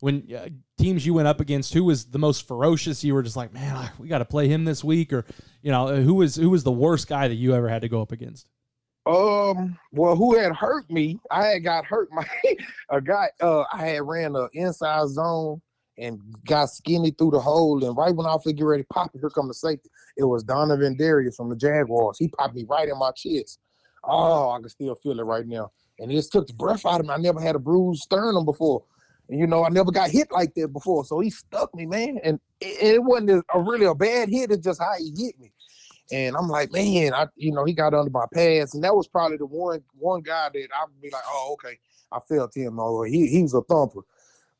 when uh, teams you went up against, who was the most ferocious? You were just like, man, we got to play him this week, or you know, who was who was the worst guy that you ever had to go up against? Um, well, who had hurt me? I had got hurt. [laughs] My a guy, uh, I had ran the inside zone and got skinny through the hole. And right when I figured ready to pop here come the safety. It was Donovin Darius from the Jaguars. He popped me right in my chest. Oh, I can still feel it right now. And it just took the breath out of me. I never had a bruised sternum before. And you know, I never got hit like that before. So he stuck me, man. And it, it wasn't a, really a bad hit, it's just how he hit me. And I'm like, man, I you know, he got under my pads. And that was probably the one one guy that I would be like, oh, okay, I felt him. Oh, he he was a thumper.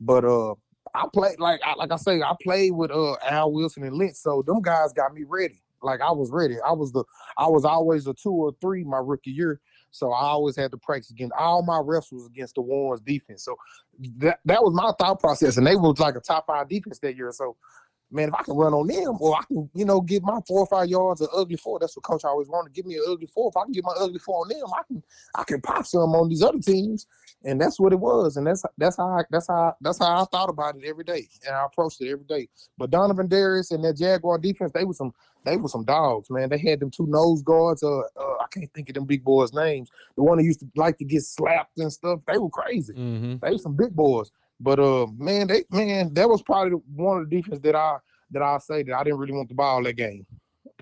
But uh I played like I, like I say, I played with uh Al Wilson and Lynch, so them guys got me ready. Like I was ready. I was the I was always a two or three my rookie year. So I always had to practice against all my was against the Warrens defense. So that that was my thought process. And they was like a top five defense that year. So man, if I can run on them, or I can, you know, get my four or five yards of ugly four. That's what coach always wanted. Give me an ugly four. If I can get my ugly four on them, I can I can pop some on these other teams. And that's what it was. And that's that's how I, that's how that's how I thought about it every day. And I approached it every day. But Donovin Darius and that Jaguar defense, they were some they were some dogs, man. They had them two nose guards. Uh, uh I can't think of them big boys' names. The one that used to like to get slapped and stuff. They were crazy. Mm-hmm. They were some big boys. But uh, man, they man, that was probably one of the defense that I that I say that I didn't really want the ball that game.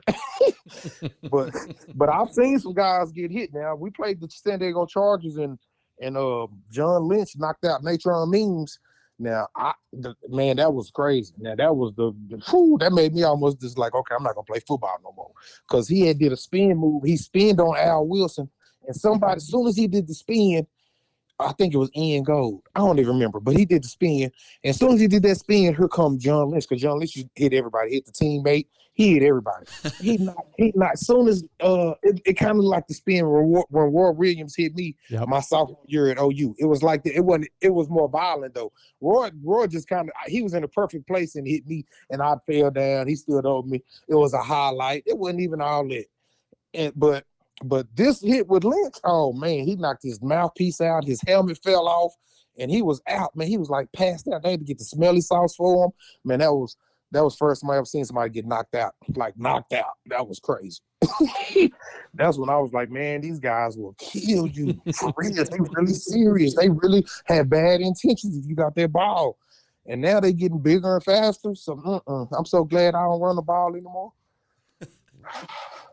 [laughs] but but I've seen some guys get hit. Now we played the San Diego Chargers and and uh John Lynch knocked out Natrone Means. Now I the, man, that was crazy. Now that was the, the whew, that made me almost just like, okay, I'm not gonna play football no more. Cause he had did a spin move. He spinned on Al Wilson, and somebody as soon as he did the spin, I think it was Ian Gold. I don't even remember, but he did the spin. And as soon as he did that spin, here comes John Lynch because John Lynch hit everybody, hit the teammate, he hit everybody. he [laughs] not, he not. As soon as uh, it, it kind of like the spin when, when Roy Williams hit me yep. my sophomore year at OU. It was like the, it wasn't. It was more violent though. Roy Roy just kind of he was in a perfect place and hit me, and I fell down. He stood over me. It was a highlight. It wasn't even all that. And but but this hit with Lynch, oh man, he knocked his mouthpiece out, his helmet fell off, and he was out. Man, he was like passed out. They had to get the smelly sauce for him. Man, that was that was first time I ever seen somebody get knocked out, like knocked out. That was crazy. [laughs] That's when I was like, man, these guys will kill you for real. They really serious. They really have bad intentions if you got their ball. And now they getting bigger and faster. So uh-uh. I'm so glad I don't run the ball anymore. [laughs]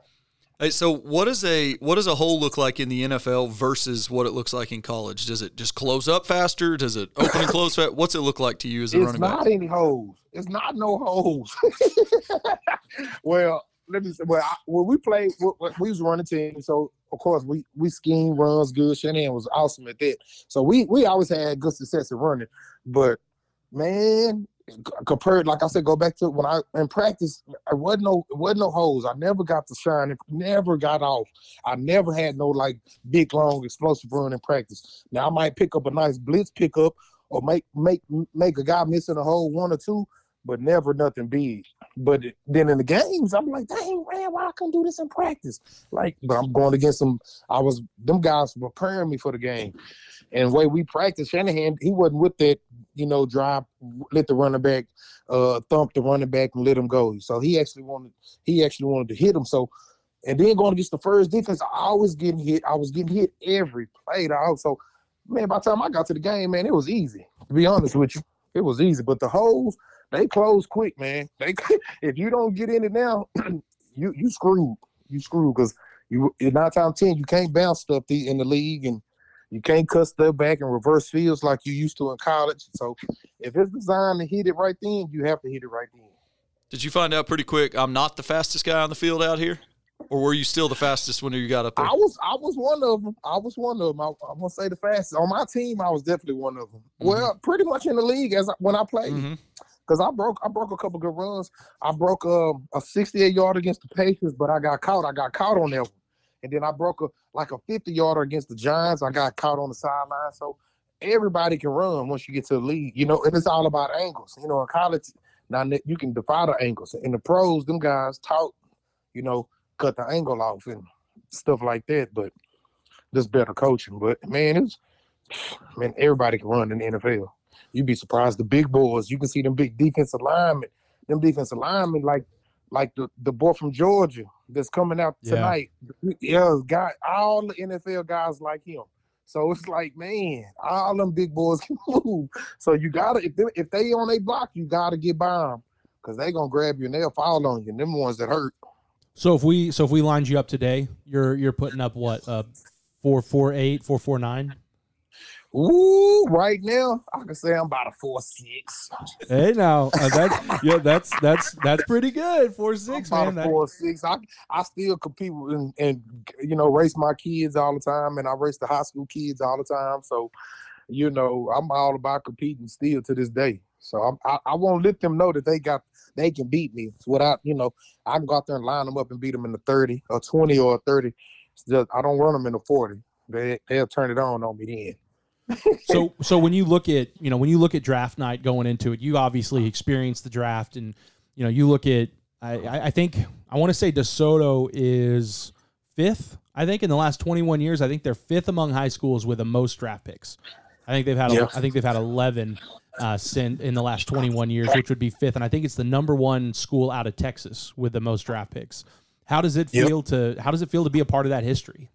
Hey, so what does a what does a hole look like in the NFL versus what it looks like in college? Does it just close up faster? Does it open and close fast? What's it look like to you as a it's running back? It's not any holes. It's not no holes. [laughs] well, let me say. Well, I, when we played, we, we was running team, so of course we we scheme runs good. Shanahan was awesome at that. So we we always had good success at running. But man, compared, like I said, go back to when I in practice, I wasn't no it wasn't no holes. I never got to shine. It never got off. I never had no like big long explosive run in practice. Now I might pick up a nice blitz pickup or make make make a guy missing a hole one or two, but never nothing big. But then in the games, I'm like, dang man, why I can do this in practice? Like, but I'm going against them. I was them guys preparing me for the game. And the way we practice, Shanahan, he wasn't with that you know, drive, let the running back uh, thump the running back and let him go. So he actually wanted he actually wanted to hit him. So and then going against the first defense, I was getting hit. I was getting hit every play. Dog. So man, by the time I got to the game, man, it was easy. To be honest with you, it was easy. But the holes, they close quick, man. They [laughs] if you don't get in it now, [clears throat] you you screwed. You screwed because you nine times ten you can't bounce stuff in the league and You can't cut stuff back and reverse fields like you used to in college. So if it's designed to hit it right then, you have to hit it right then. Did you find out pretty quick? I'm not the fastest guy on the field out here, or were you still the fastest when you got up there? I was. I was one of them. I was one of them. I, am gonna say the fastest on my team. I was definitely one of them. Mm-hmm. Well, pretty much in the league as I, when I played. Mm-hmm because I broke I broke a couple good runs. I broke um, a 68 yard against the Patriots, but I got caught. I got caught on that one. And then I broke a like a 50 yarder against the Giants. I got caught on the sideline. So everybody can run once you get to the league, you know, and it's all about angles. You know, in college, now you can defy the angles. In the pros, them guys talk, you know, cut the angle off and stuff like that. But just better coaching. But man, it's man, everybody can run in the NFL. You'd be surprised. The big boys, you can see them big defensive linemen, them defensive linemen like like the, the boy from Georgia that's coming out tonight. Yeah, yeah got all the NFL guys like him. So it's like, man, all them big boys [laughs] can move. So you gotta if they, if they on a block, you gotta get by them because they gonna grab you and they'll fall on you. And them ones that hurt. So if we so if we lined you up today, you're you're putting up what uh four four eight four four nine. Ooh, right now I can say I'm about a four six. Hey, now uh, that's [laughs] yeah, that's that's that's pretty good. Four six, man. That... Four six. I I still compete and, and you know race my kids all the time, and I race the high school kids all the time. So, you know, I'm all about competing still to this day. So I'm, I I won't let them know that they got they can beat me without you know I can go out there and line them up and beat them in the thirty or twenty or thirty. Just, I don't run them in the forty. They they'll turn it on on me then so so when you look at you know when you look at draft night going into it, you obviously experienced the draft, and you know you look at I, I think I want to say DeSoto is fifth. I think in the last 21 years, I think they're fifth among high schools with the most draft picks. I think they've had yeah. I think they've had 11 uh, in the last 21 years, which would be fifth, and I think it's the number one school out of Texas with the most draft picks. How does it feel yep. to How does it feel to be a part of that history?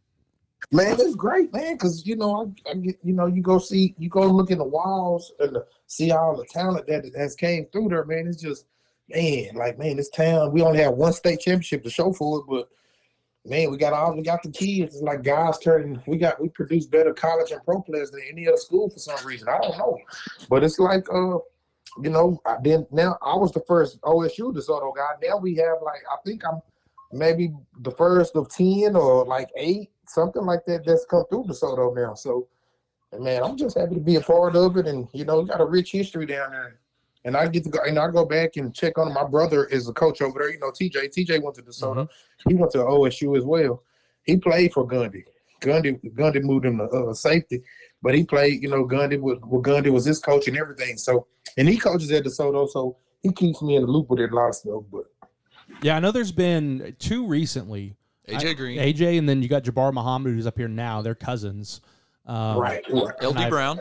Man, it's great, man, because you know, I, I, you know, you go see, you go look in the walls and see all the talent that has came through there, man. It's just, man, like, man, this town. We only have one state championship to show for it, but man, we got all, we got the kids. It's like guys turning. We got, we produce better college and pro players than any other school for some reason. I don't know, but it's like, uh, you know, I then now I was the first OSU DeSoto guy. Now we have like, I think I'm maybe the first of ten or like eight something like that that's come through DeSoto now. So, man, I'm just happy to be a part of it, and you know, got a rich history down there. And I get to go, and I go back and check on My brother is a coach over there. You know, TJ. TJ went to DeSoto. Mm-hmm. He went to OSU as well. He played for Gundy. Gundy, Gundy moved him to uh, safety, but he played. You know, Gundy was well, Gundy was his coach and everything. So, and he coaches at DeSoto, so he keeps me in the loop with it a lot of stuff. But yeah, I know there's been two recently AJ Green, AJ, and then you got Jabbar Muhammad, who's up here now. They're cousins. Um, right. LD Brown.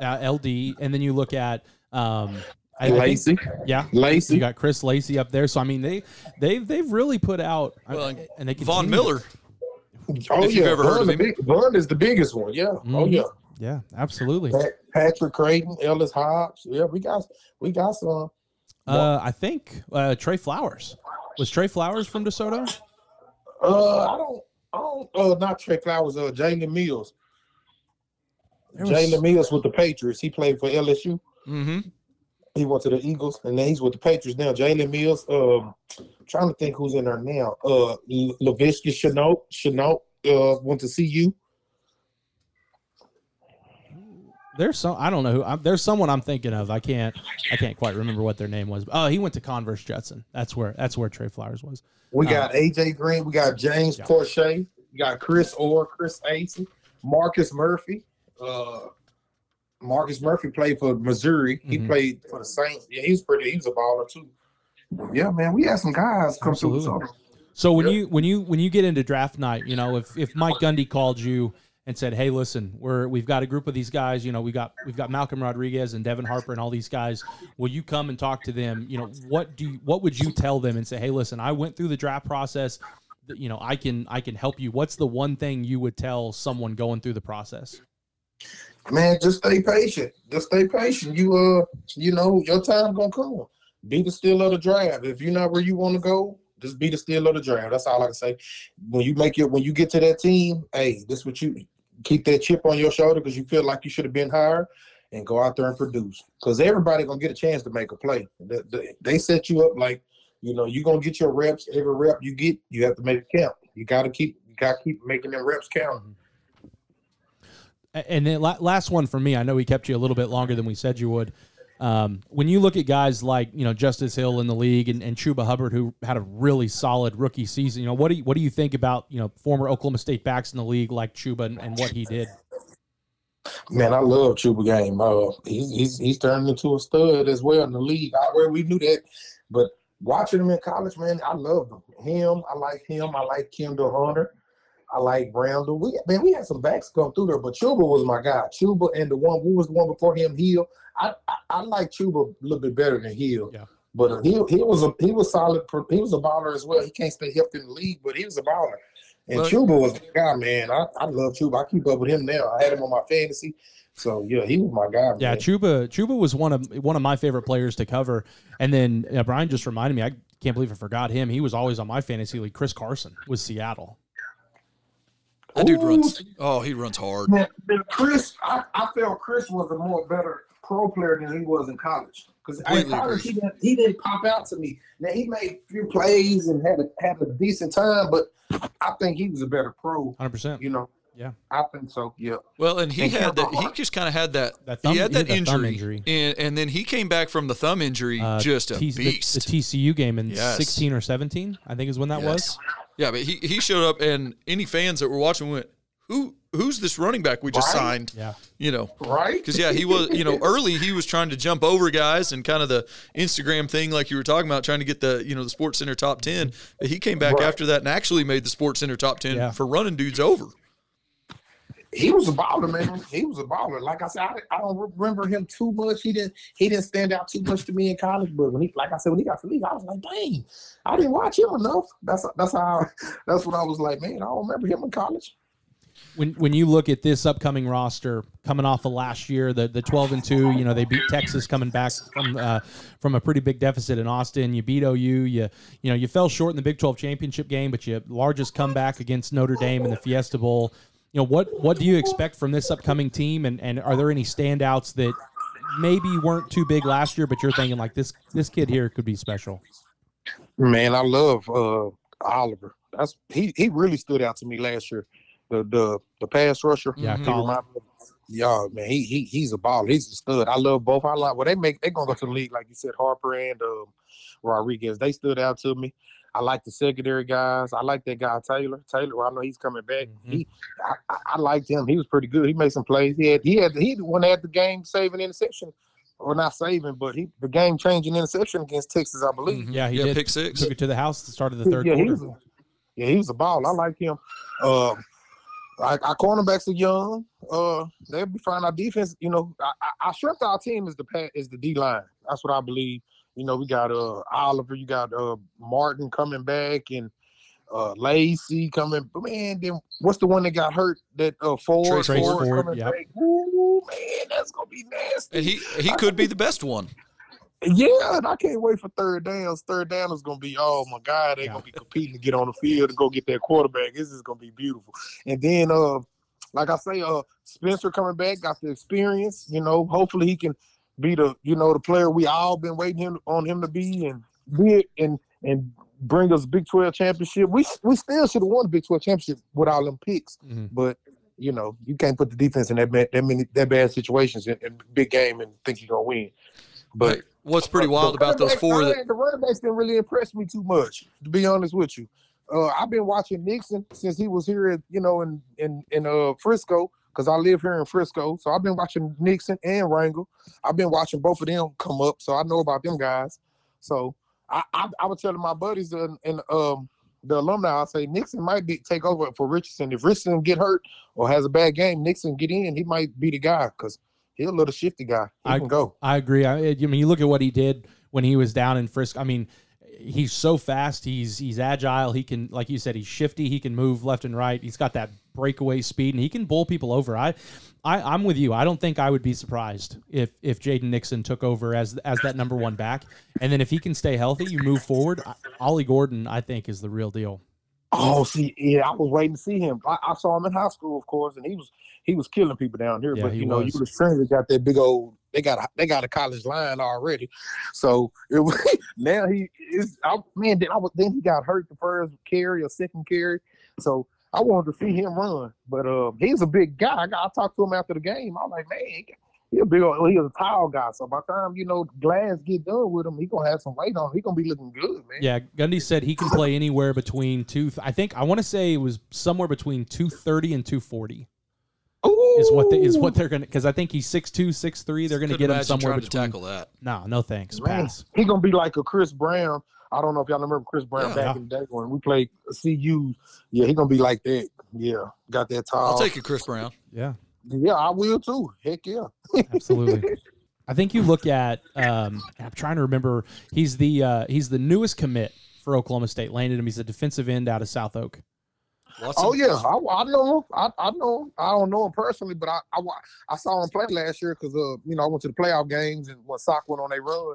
Uh, LD, and then you look at um, I, Lacy. I think, yeah, Lacy. You got Chris Lacy up there. So I mean, they they've they've really put out. Well, I, and they Von Miller. Oh if yeah, you've ever Von heard of him. Big, Von is the biggest one. Yeah. Mm-hmm. Oh yeah. Yeah, absolutely. Pat, Patrick Crayton, Ellis Hobbs. Yeah, we got we got some. Uh, I think uh, Trey Flowers was Trey Flowers from DeSoto. Uh, I don't, I don't. Uh, not Trey Flowers. Uh, Jalen Mills. Was... Jalen Mills with the Patriots. He played for LSU. Mm-hmm. He went to the Eagles, and then he's with the Patriots now. Jalen Mills. Um, trying to think who's in there now. Uh, Laviska Shenault. Shenault uh, went to CU. There's some I don't know who. I'm, there's someone I'm thinking of. I can't I can't quite remember what their name was. Oh, he went to Converse Judson. That's where that's where Trey Flowers was. We got uh, AJ Green. We got James yeah. Proche. We got Chris Orr, Chris Acey, Marcus Murphy. Uh, Marcus Murphy played for Missouri. He mm-hmm. played for the Saints. Yeah, he's pretty. He's a baller too. Yeah, man, we had some guys come Absolutely. through. So when you when you when you get into draft night, you know, if if Mike Gundy called you and said, "Hey, listen, we're we've got a group of these guys. You know, we got we've got Malcolm Rodriguez and Devin Harper and all these guys. Will you come and talk to them? You know, what do you, what would you tell them and say, "Hey, listen, I went through the draft process. You know, I can I can help you." What's the one thing you would tell someone going through the process? Man, just stay patient. Just stay patient. You uh, you know, your time gonna come. Be the still of the draft. If you're not where you want to go, just be the steal of the draft. That's all I can say. When you make it, when you get to that team, hey, this what you keep that chip on your shoulder because you feel like you should have been higher, and go out there and produce. Because everybody gonna get a chance to make a play. they set you up like you know you're gonna get your reps. Every rep you get, you have to make it count. You got to keep you got to keep making them reps count. Mm-hmm. And then last one for me, I know we kept you a little bit longer than we said you would. Um, when you look at guys like you know Justice Hill in the league and, and Chuba Hubbard, who had a really solid rookie season, you know what do you, what do you think about you know former Oklahoma State backs in the league like Chuba and, and what he did? Man, I love Chuba game. Uh, he's, he's he's turned into a stud as well in the league. I, well, we knew that, but watching him in college, man, I love him. Him, I like him. I like Kendall Hunter. I like Randall. We man, we had some backs come through there, but Chuba was my guy. Chuba and the one who was the one before him, Hill. I I, I like Chuba a little bit better than Hill. Yeah. But he he was a he was solid. He was a baller as well. He can't stay healthy in the league, but he was a baller. And well, Chuba was the guy, man. I, I love Chuba. I keep up with him now. I had him on my fantasy. So yeah, he was my guy. Yeah, Chuba Chuba was one of one of my favorite players to cover. And then uh, Brian just reminded me, I can't believe I forgot him. He was always on my fantasy league. Chris Carson was Seattle. That dude runs. Oh, he runs hard. Man, Chris, I, I felt Chris was a more better pro player than he was in college. Because in college he didn't, he didn't pop out to me. Now he made a few plays and had a had a decent time, but I think he was a better pro. Hundred percent. You know. Yeah, I think so. Yeah. Well, and he and had that. He just kind of had that. that thumb, he had that he had injury, injury. And, and then he came back from the thumb injury, uh, just a T- beast. The, the, TCU game in yes. sixteen or seventeen, I think, is when that yes. was. Yeah, but he he showed up, and any fans that were watching went, "Who who's this running back we just right? signed? Yeah. You know, right? Because yeah, he was. You know, [laughs] early he was trying to jump over guys and kind of the Instagram thing, like you were talking about, trying to get the you know the SportsCenter top ten. But he came back right. after that and actually made the SportsCenter top ten yeah. for running dudes over. He was a baller, man. He was a baller. Like I said, I, I, don't remember him too much. He didn't. He didn't stand out too much to me in college. But when he, like I said, when he got to league, I was like, dang, I didn't watch him enough. That's that's how. That's what I was like, man. I don't remember him in college when when you look at this upcoming roster coming off of last year, the the twelve and two, you know they beat Texas coming back from uh, from a pretty big deficit in Austin. You beat OU. You you know you fell short in the Big Twelve championship game, but you largest comeback against Notre Dame in the Fiesta Bowl. You know what what do you expect from this upcoming team, and and are there any standouts that maybe weren't too big last year, but you're thinking like this this kid here could be special? Man, I love uh, Oliver. That's he he really stood out to me last year the the the pass rusher. Yeah. Yeah, man, he he he's a baller. He's a stud. I love both. I like well, they make they gonna go to the league like you said, Harper and um, Rodriguez. They stood out to me. I like the secondary guys. I like that guy Taylor. Taylor, I know he's coming back. Mm-hmm. He, I, I, liked him. He was pretty good. He made some plays. He had he had he when had the game saving interception, or not saving, but he the game changing interception against Texas, I believe. Mm-hmm. Yeah, he yeah, did. Pick six. Took it to the house. at The start of the [laughs] third yeah, quarter. He was a, yeah, he was a ball. I like him. Um, our, our cornerbacks are young. Uh, they'll be fine. Our defense, you know, our strength of our team is the is the D line. That's what I believe. You know, we got uh Oliver, you got uh Martin coming back, and uh Lacey coming. But man, then what's the one that got hurt? That uh Ford, Trace Ford, Ford coming yep. back. Ooh, man, that's gonna be nasty. And he he could be the best one. Yeah, and I can't wait for third downs. Third down is gonna be oh my god, they're yeah. gonna be competing to get on the field and go get that quarterback. This is gonna be beautiful. And then uh like I say, uh Spencer coming back, got the experience, you know, hopefully he can be the you know the player we all been waiting him on him to be and be it and and bring us Big 12 championship. We we still should have won the Big 12 championship with all them picks, mm-hmm. but you know you can't put the defense in that bad, that many that bad situations in, in big game and think you're gonna win. But what's pretty wild about those four that the running backs didn't really impress me too much, to be honest with you. Uh, I've been watching Nixon since he was here, you know, in in in uh Frisco, because I live here in Frisco. So I've been watching Nixon and Rangel. I've been watching both of them come up, so I know about them guys. So I I, I was telling my buddies and, and um the alumni, I say Nixon might be take over for Richardson. If Richardson get hurt or has a bad game, Nixon get in, he might be the guy because he's a little shifty guy. He I, can go. I agree. I, I mean, you look at what he did when he was down in Frisco. I mean, he's so fast. He's he's agile. He can, like you said, he's shifty. He can move left and right. He's got that breakaway speed, and he can bowl people over. I, I I'm with you. I don't think I would be surprised if if Jaden Nixon took over as as that number one back, and then if he can stay healthy, you move forward. Ollie Gordon, I think, is the real deal. Oh, see, yeah, I was waiting to see him. I, I, saw him in high school, of course, and he was he was killing people down here. Yeah, but you know, was. Trinity got that big old. They got a they got a college line already, so it was, [laughs] now he is. I, man, then I was then he got hurt the first carry or second carry, so I wanted to see him run. But uh, he's a big guy. I, got, I talked to him after the game. I was like, man, he a big old, he was a tall guy. So by the time you know Glass get done with him, he gonna have some weight on. Him. He gonna be looking good, man. Yeah, Gundy said he can play anywhere between two. I think I want to say it was somewhere between two thirty and two forty. Is what they, is what they're gonna because I think he's six two six three. They're gonna get him somewhere between. tackle that. No, no thanks. Man, Pass. He gonna be like a Chris Brown. I don't know if y'all remember Chris Brown yeah. back in the day when we played CU. Yeah, he gonna be like that. Yeah, got that tall. I'll take it, Chris Brown. Yeah. Yeah, I will too. Heck yeah. [laughs] Absolutely. I think you look at. Um, I'm trying to remember. He's the uh, he's the newest commit for Oklahoma State. Landed him. He's a defensive end out of South Oak. Oh yeah, I, I know him. I, I know. I don't know him personally, but I I, I saw him play last year because uh you know I went to the playoff games and when Sock went on a run.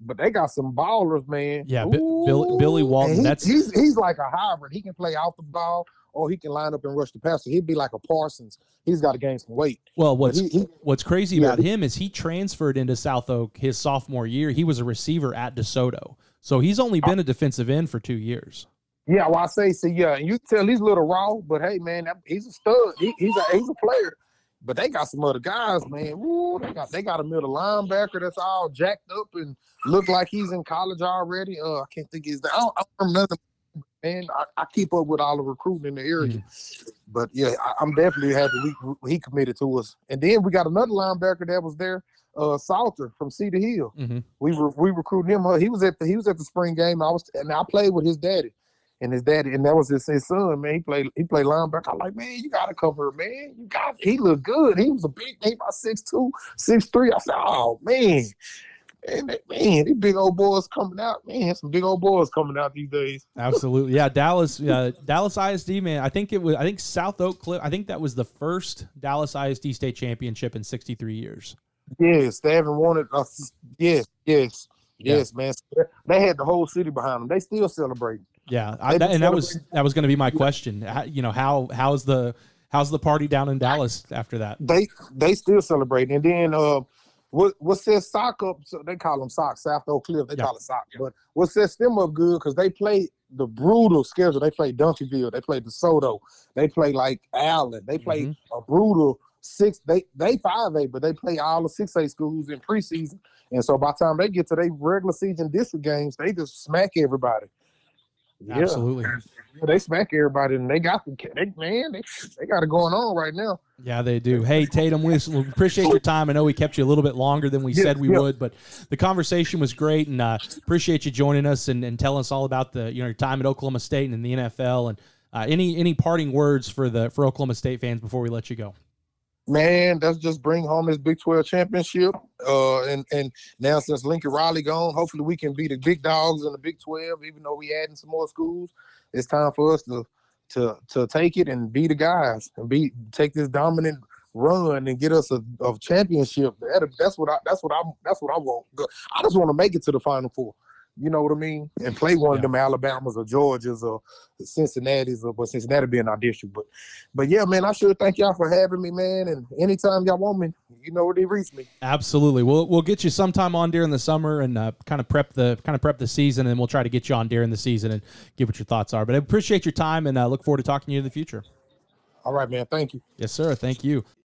But they got some ballers, man. Yeah, Ooh, Billy, Billy Walton. He, that's he's he's like a hybrid. He can play off the ball or he can line up and rush the passer. He'd be like a Parsons. He's got to gain some weight. Well, what's he, he, what's crazy yeah. about him is he transferred into South Oak his sophomore year. He was a receiver at DeSoto, so he's only been a defensive end for two years. Yeah, well, I say, see, yeah, and you tell he's a little raw, but hey, man, he's a stud. He, he's a he's a player. But they got some other guys, man. Ooh, they got they got a middle linebacker that's all jacked up and look like he's in college already. Uh, I can't think his name. I don't, I don't remember nothing man, I, I, keep up with all the recruiting in the area. Mm-hmm. But yeah, I, am definitely happy we, he committed to us. And then we got another linebacker that was there, uh, Salter from Cedar Hill. Mm-hmm. We re, we recruited him. Uh, he was at the he was at the spring game. I was and I played with his daddy. And his daddy, and that was his, his son, man. He played he played linebacker. I'm like, man, you gotta cover, man. You got he looked good. He was a big, he about six two, six three. I said, oh man. Man, man, these big old boys coming out. Man, some big old boys coming out these days. Absolutely, yeah. Dallas, uh, Dallas ISD, man. I think it was. I think South Oak Cliff. I think that was the first Dallas ISD state championship in 63 years. Yes, they haven't won it. Uh, yes, yes, yeah. yes, man. They had the whole city behind them. They still celebrating. Yeah, I, that, and that was that was going to be my question. How, you know, how how's the how's the party down in Dallas after that? They they still celebrating, and then uh, what what sets sock up? So they call them socks. South Oak Cliff, they call it sock. But what sets them up good because they play the brutal schedule. They play Duncanville, they play DeSoto, they play like Allen, they play mm-hmm. a brutal six. They they five A, but they play all the six A schools in preseason. And so by the time they get to their regular season district games, they just smack everybody. Yeah. Absolutely. They smack everybody, and they got the they, man. They, they got it going on right now. Yeah, they do. Hey, Tatum, we appreciate your time. I know we kept you a little bit longer than we yeah, said we yeah. would, but the conversation was great, and uh, appreciate you joining us and, and telling us all about the you know your time at Oklahoma State and in the NFL. And uh, any any parting words for the for Oklahoma State fans before we let you go? Man, that's just bring home this Big 12 championship. Uh, and and now since Lincoln Riley gone, hopefully we can be the big dogs in the Big 12. Even though we adding some more schools, it's time for us to to to take it and be the guys and be take this dominant run and get us a, a championship. That, that's what I that's what I that's what I want. I just want to make it to the Final Four. You know what I mean? And play one yeah. of them Alabamas or Georgias or Cincinnati's or but Cincinnati being our district. But but yeah, man, I sure thank y'all for having me, man. And anytime y'all want me, you know where to reach me. Absolutely. We'll we'll get you sometime on during the summer and uh, kind of prep the kind of prep the season, and we'll try to get you on during the season and give what your thoughts are. But I appreciate your time and uh, look forward to talking to you in the future. All right, man. Thank you. Yes, sir. Thank you.